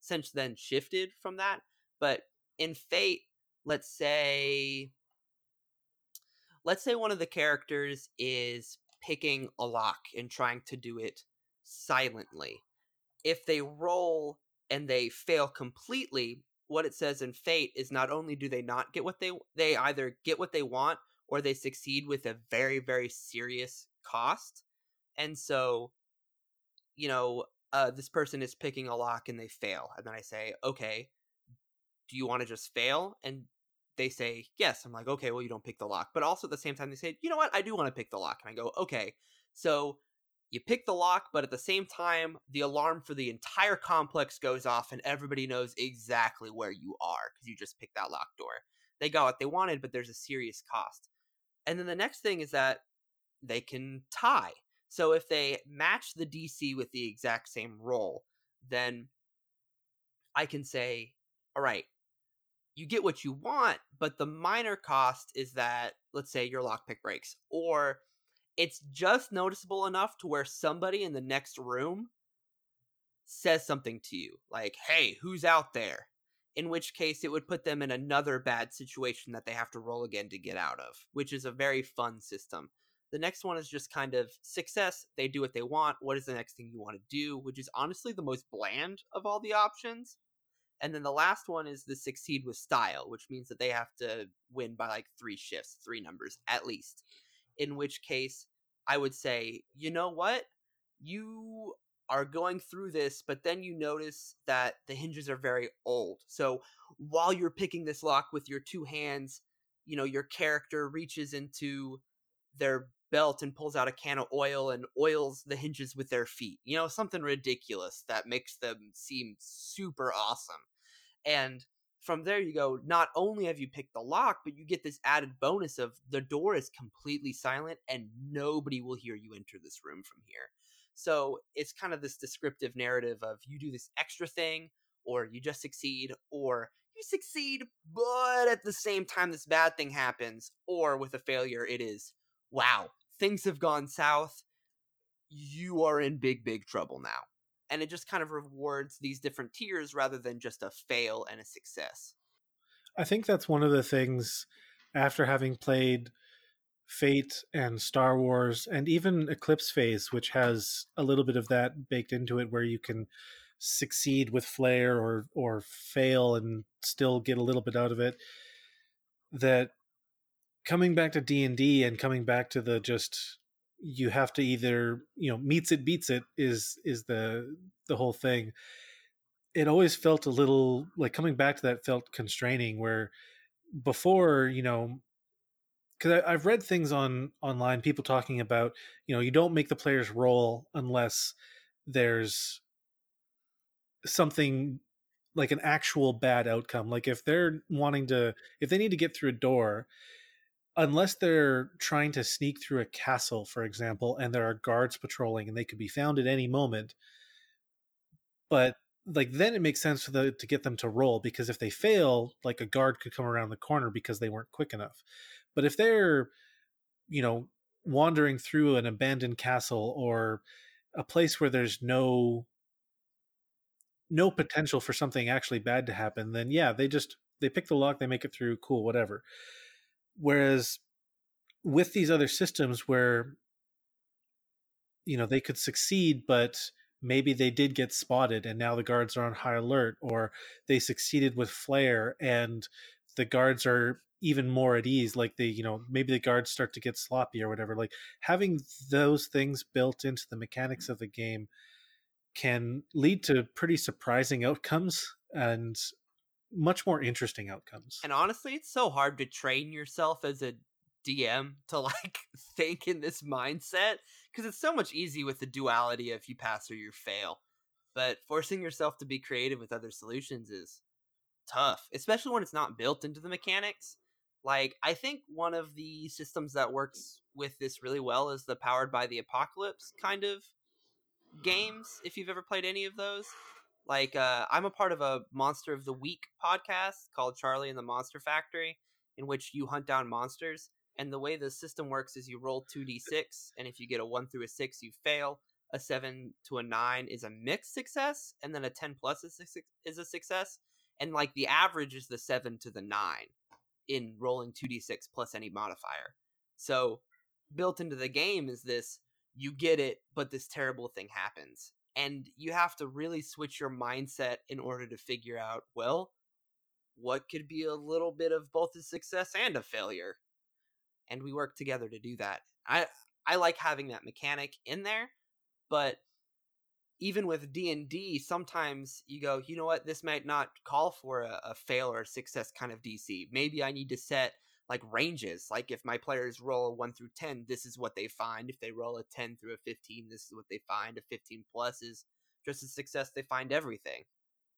S3: since then shifted from that. But in Fate, let's say let's say one of the characters is picking a lock and trying to do it silently. If they roll and they fail completely, what it says in Fate is not only do they not get what they they either get what they want or they succeed with a very very serious cost. And so you know, uh this person is picking a lock and they fail. And then I say, "Okay, do you want to just fail?" And they say yes. I'm like, okay, well, you don't pick the lock. But also at the same time, they say, you know what? I do want to pick the lock. And I go, okay. So you pick the lock, but at the same time, the alarm for the entire complex goes off and everybody knows exactly where you are because you just picked that lock door. They got what they wanted, but there's a serious cost. And then the next thing is that they can tie. So if they match the DC with the exact same roll, then I can say, all right, you get what you want, but the minor cost is that, let's say, your lockpick breaks, or it's just noticeable enough to where somebody in the next room says something to you, like, hey, who's out there? In which case, it would put them in another bad situation that they have to roll again to get out of, which is a very fun system. The next one is just kind of success. They do what they want. What is the next thing you want to do? Which is honestly the most bland of all the options. And then the last one is the succeed with style, which means that they have to win by like three shifts, three numbers at least. In which case, I would say, you know what? You are going through this, but then you notice that the hinges are very old. So while you're picking this lock with your two hands, you know, your character reaches into their belt and pulls out a can of oil and oils the hinges with their feet. You know, something ridiculous that makes them seem super awesome. And from there you go, not only have you picked the lock, but you get this added bonus of the door is completely silent and nobody will hear you enter this room from here. So it's kind of this descriptive narrative of you do this extra thing, or you just succeed, or you succeed, but at the same time this bad thing happens, or with a failure, it is wow, things have gone south. You are in big, big trouble now. And it just kind of rewards these different tiers rather than just a fail and a success.
S1: I think that's one of the things after having played Fate and Star Wars and even Eclipse Phase, which has a little bit of that baked into it, where you can succeed with flair or or fail and still get a little bit out of it. That coming back to D and D and coming back to the just you have to either you know meets it beats it is is the the whole thing. It always felt a little like coming back to that felt constraining where before you know because i've read things on online people talking about you know you don't make the players roll unless there's something like an actual bad outcome. Like if they're wanting to if they need to get through a door unless they're trying to sneak through a castle for example and there are guards patrolling and they could be found at any moment but like then it makes sense for the to get them to roll because if they fail like a guard could come around the corner because they weren't quick enough. But if they're you know wandering through an abandoned castle or a place where there's no no potential for something actually bad to happen then yeah they just they pick the lock they make it through cool whatever whereas with these other systems where you know they could succeed but maybe they did get spotted and now the guards are on high alert or they succeeded with flair and the guards are even more at ease like they you know maybe the guards start to get sloppy or whatever like having those things built into the mechanics of the game can lead to pretty surprising outcomes and much more interesting outcomes
S3: And honestly, it's so hard to train yourself as a DM to like think in this mindset because it's so much easy with the duality of you pass or you fail. But forcing yourself to be creative with other solutions is tough, especially when it's not built into the mechanics. Like, I think one of the systems that works with this really well is the powered by the apocalypse kind of games, if you've ever played any of those. Like, uh, I'm a part of a Monster of the Week podcast called Charlie and the Monster Factory, in which you hunt down monsters. And the way the system works is you roll 2d6, and if you get a 1 through a 6, you fail. A 7 to a 9 is a mixed success, and then a 10 plus is a, success. And like the average is the 7 to the 9 in rolling 2d6 plus any modifier. So built into the game is this you get it, but this terrible thing happens. And you have to really switch your mindset in order to figure out, well, what could be a little bit of both a success and a failure? And we work together to do that. I I like having that mechanic in there, but even with D&D, sometimes you go, you know what, this might not call for a, a fail or a success kind of DC. Maybe I need to set like ranges. Like if my players roll a 1 through 10, this is what they find. If they roll a 10 through a 15, this is what they find. A 15 plus is just a success. They find everything.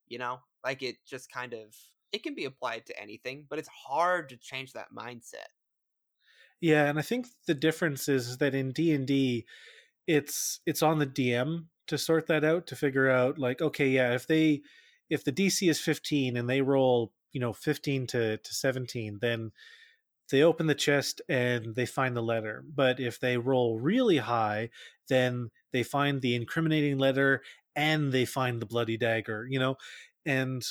S3: You know, like it just kind of it can be applied to anything, but it's hard to change that mindset.
S1: Yeah, and I think the difference is that in D and D, it's it's on the DM to sort that out to figure out like okay, yeah, if they if the DC is fifteen and they roll you know fifteen to to seventeen, then they open the chest and they find the letter. But if they roll really high, then they find the incriminating letter and they find the bloody dagger. You know, and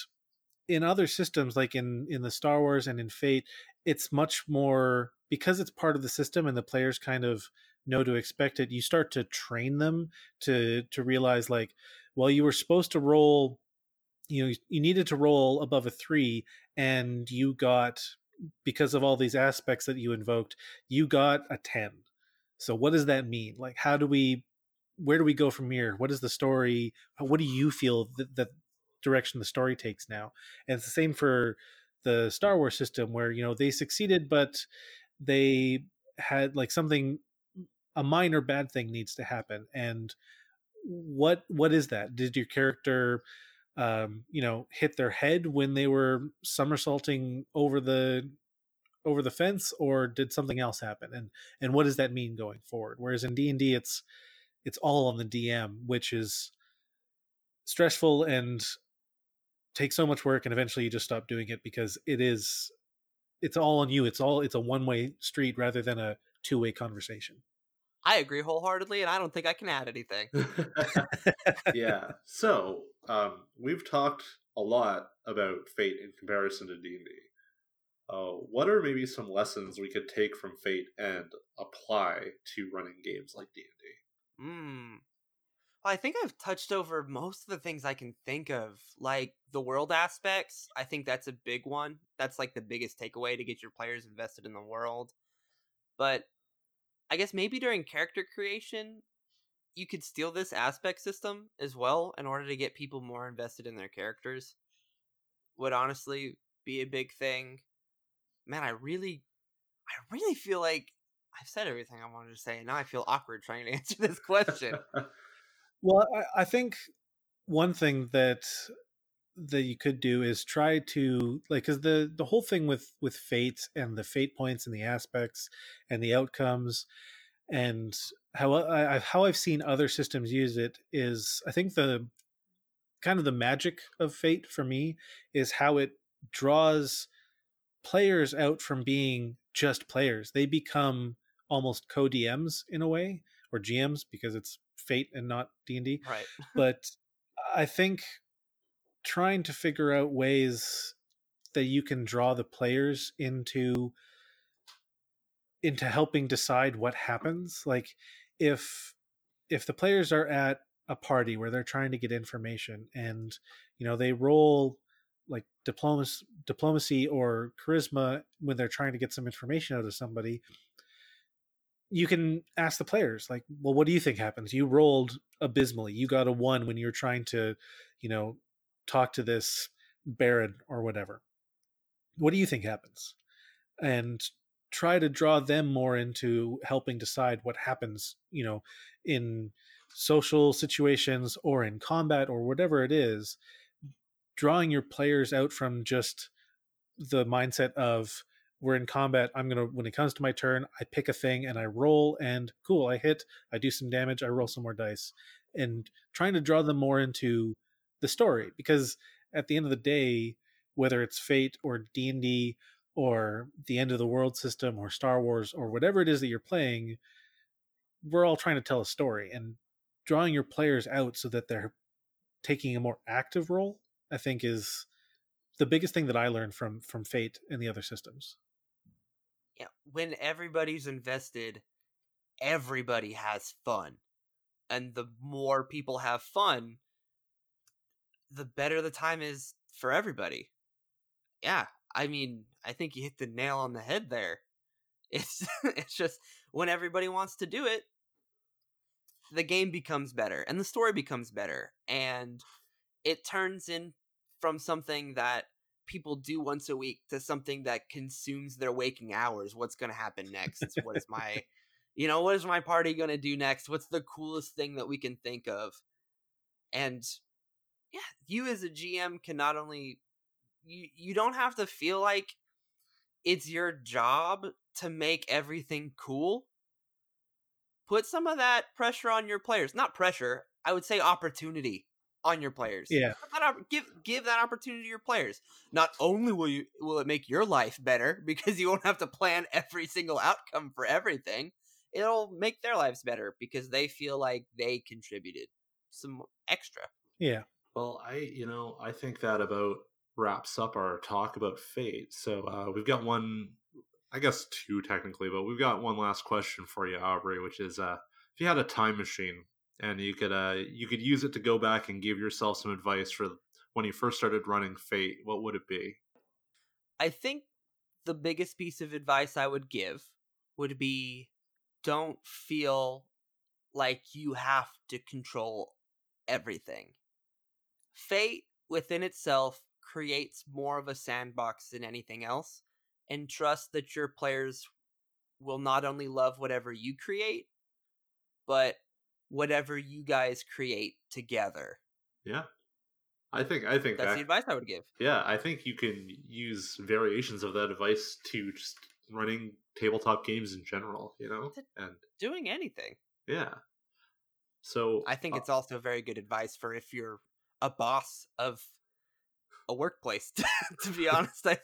S1: in other systems like in in the Star Wars and in Fate, it's much more because it's part of the system and the players kind of know to expect it. You start to train them to to realize like, well, you were supposed to roll. You know, you needed to roll above a three, and you got because of all these aspects that you invoked, you got a ten. So what does that mean? Like, how do we? Where do we go from here? What is the story? What do you feel that, that direction the story takes now? And it's the same for the Star Wars system where you know they succeeded but they had like something a minor bad thing needs to happen and what what is that did your character um you know hit their head when they were somersaulting over the over the fence or did something else happen and and what does that mean going forward whereas in D&D it's it's all on the DM which is stressful and takes so much work and eventually you just stop doing it because it is it's all on you it's all it's a one way street rather than a two way conversation
S3: I agree wholeheartedly, and I don't think I can add anything.
S4: yeah. So um, we've talked a lot about Fate in comparison to D and D. uh, what are maybe some lessons we could take from Fate and apply to running games like D and
S3: D? Hmm. Well, I think I've touched over most of the things I can think of, like the world aspects. I think that's a big one. That's like the biggest takeaway to get your players invested in the world. But I guess maybe during character creation, you could steal this aspect system as well in order to get people more invested in their characters. Would honestly be a big thing. Man, I really I really feel like I've said everything I wanted to say, and now I feel awkward trying to answer this question.
S1: well, I, I think one thing that that you could do is try to like because the the whole thing with with fate and the fate points and the aspects and the outcomes and how I, how I've seen other systems use it is I think the kind of the magic of fate for me is how it draws players out from being just players. They become almost co-DMs in a way or GMs because it's fate and not D&D.
S3: Right.
S1: but I think trying to figure out ways that you can draw the players into into helping decide what happens like if if the players are at a party where they're trying to get information and you know they roll like diplomacy diplomacy or charisma when they're trying to get some information out of somebody you can ask the players like well what do you think happens? You rolled abysmally. You got a one when you're trying to you know talk to this baron or whatever. What do you think happens? And try to draw them more into helping decide what happens you know in social situations or in combat or whatever it is drawing your players out from just the mindset of we're in combat i'm gonna when it comes to my turn i pick a thing and i roll and cool i hit i do some damage i roll some more dice and trying to draw them more into the story because at the end of the day whether it's fate or d&d or the end of the world system or star wars or whatever it is that you're playing we're all trying to tell a story and drawing your players out so that they're taking a more active role i think is the biggest thing that i learned from from fate and the other systems
S3: yeah when everybody's invested everybody has fun and the more people have fun the better the time is for everybody. Yeah, I mean, I think you hit the nail on the head there. It's it's just when everybody wants to do it, the game becomes better and the story becomes better and it turns in from something that people do once a week to something that consumes their waking hours. What's going to happen next? what is my you know, what is my party going to do next? What's the coolest thing that we can think of? And yeah, you as a GM can not only you you don't have to feel like it's your job to make everything cool. Put some of that pressure on your players. Not pressure, I would say opportunity on your players.
S1: Yeah.
S3: Op- give give that opportunity to your players. Not only will you will it make your life better because you won't have to plan every single outcome for everything. It'll make their lives better because they feel like they contributed some extra.
S1: Yeah.
S4: Well, I you know I think that about wraps up our talk about fate. So uh, we've got one, I guess two technically, but we've got one last question for you, Aubrey, which is uh, if you had a time machine and you could uh, you could use it to go back and give yourself some advice for when you first started running Fate, what would it be?
S3: I think the biggest piece of advice I would give would be don't feel like you have to control everything. Fate within itself creates more of a sandbox than anything else and trust that your players will not only love whatever you create but whatever you guys create together.
S4: Yeah. I think I think
S3: that's
S4: that,
S3: the advice I would give.
S4: Yeah, I think you can use variations of that advice to just running tabletop games in general, you know, and
S3: doing anything.
S4: Yeah. So
S3: I think uh, it's also very good advice for if you're a boss of a workplace. to be honest, I,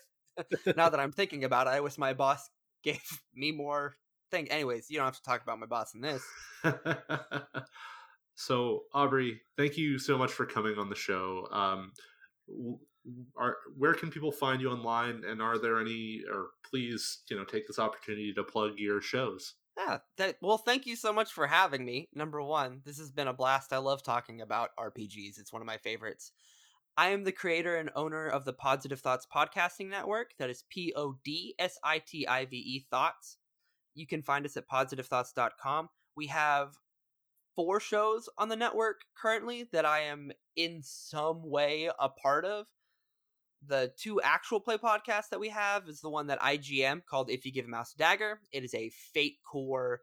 S3: now that I'm thinking about it, I wish my boss gave me more thing. Anyways, you don't have to talk about my boss in this.
S4: so, Aubrey, thank you so much for coming on the show. Um, are where can people find you online and are there any or please you know take this opportunity to plug your shows
S3: Yeah, that well, thank you so much for having me. Number one, this has been a blast. I love talking about RPGs. It's one of my favorites. I am the creator and owner of the Podsitive Thoughts Podcasting Network. That is P O D S I T I V E Thoughts. You can find us at podsitivethoughts.com. We have four shows on the network currently that I am in some way a part of. The two actual play podcasts that we have is the one that IGM called If You Give a Mouse a Dagger. It is a Fate Core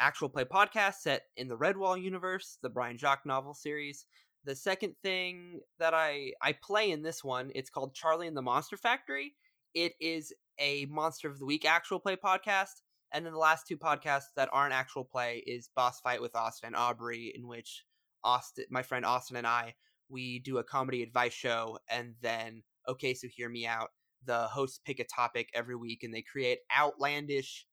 S3: actual play podcast set in the Redwall universe, the Brian Jacques novel series. The second thing that I I play in this one, it's called Charlie and the Monster Factory. It is a Monster of the Week actual play podcast. And then the last two podcasts that aren't actual play is Boss Fight with Austin and Aubrey, in which Austin, my friend Austin and I, we do a comedy advice show, and then okay, so hear me out. The hosts pick a topic every week, and they create outlandish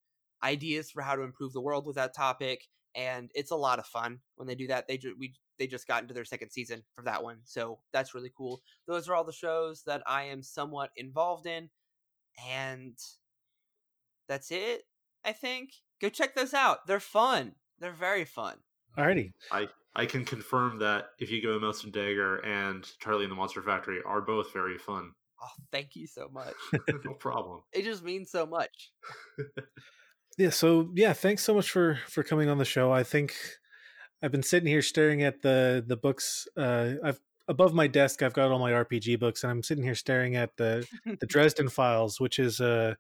S3: ideas for how to improve the world with that topic, and it's a lot of fun when they do that. They we they just got into their second season for that one, so that's really cool. Those are all the shows that I am somewhat involved in, and that's it. I think go check those out. They're fun. They're very fun.
S1: Alrighty.
S4: i i can confirm that if you go a mouse and dagger and charlie and the monster factory are both very fun
S3: Oh, thank you so much.
S4: no problem
S3: it just means so much.
S1: Yeah. So yeah, thanks so much for for coming on the show. I think I've been sitting here staring at the the books. Uh, I've above my desk. I've got all my RPG books, and I'm sitting here staring at the the Dresden Files, which is uh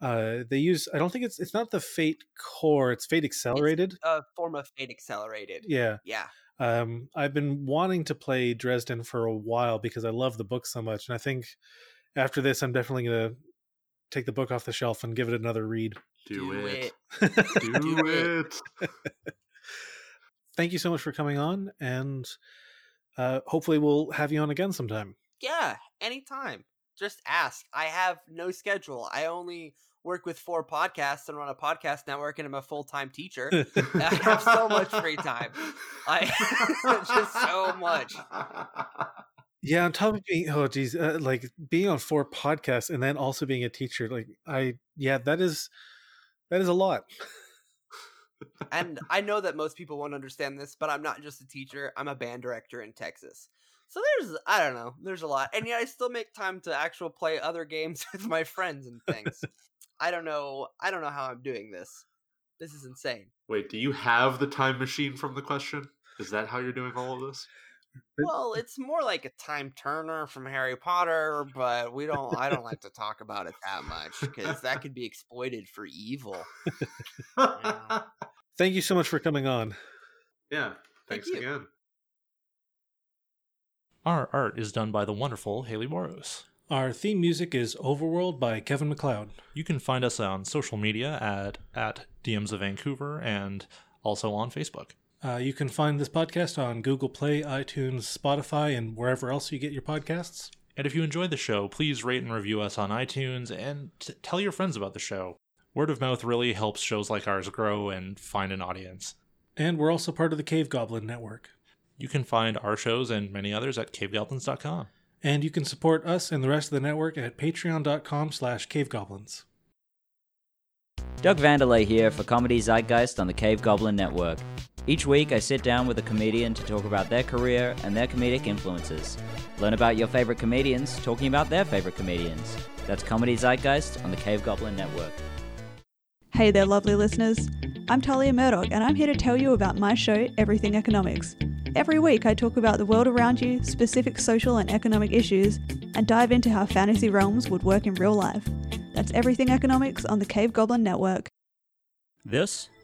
S1: uh they use. I don't think it's it's not the Fate Core. It's Fate Accelerated.
S3: A form of fate accelerated.
S1: yeah.
S3: Yeah.
S1: Um, I've been wanting to play Dresden for a while because I love the book so much, and I think after this, I'm definitely gonna take the book off the shelf and give it another read.
S4: do,
S3: Do
S4: it,
S3: it.
S4: do,
S3: Do
S4: it.
S1: Thank you so much for coming on, and uh, hopefully we'll have you on again sometime.
S3: Yeah, anytime. Just ask. I have no schedule. I only work with four podcasts and run a podcast network, and I'm a full time teacher. I have so much free time. I just so much.
S1: Yeah, on top of being oh geez, uh, like being on four podcasts and then also being a teacher, like I yeah, that is that is a lot.
S3: And I know that most people won't understand this, but I'm not just a teacher. I'm a band director in Texas. So there's I don't know, there's a lot. And yet I still make time to actual play other games with my friends and things. I don't know I don't know how I'm doing this. This is insane.
S4: Wait, do you have the time machine from the question? Is that how you're doing all of this?
S3: Well, it's more like a time turner from Harry Potter, but we don't I don't like to talk about it that much because that could be exploited for evil. Yeah.
S1: Thank you so much for coming on.
S4: yeah, thanks
S3: you.
S4: again.
S5: Our art is done by the wonderful Haley Moros.
S1: Our theme music is Overworld by Kevin MacLeod.
S5: You can find us on social media at, at DMs of Vancouver and also on Facebook.
S1: Uh, you can find this podcast on Google Play, iTunes, Spotify, and wherever else you get your podcasts.
S5: And if you enjoyed the show, please rate and review us on iTunes and t- tell your friends about the show. Word of mouth really helps shows like ours grow and find an audience.
S1: And we're also part of the Cave Goblin Network.
S5: You can find our shows and many others at cavegoblins.com.
S1: And you can support us and the rest of the network at patreon.com slash cavegoblins.
S6: Doug Vanderlei here for Comedy Zeitgeist on the Cave Goblin Network. Each week, I sit down with a comedian to talk about their career and their comedic influences. Learn about your favorite comedians talking about their favorite comedians. That's Comedy Zeitgeist on the Cave Goblin Network.
S7: Hey there, lovely listeners. I'm Talia Murdoch, and I'm here to tell you about my show, Everything Economics. Every week, I talk about the world around you, specific social and economic issues, and dive into how fantasy realms would work in real life. That's Everything Economics on the Cave Goblin Network.
S8: This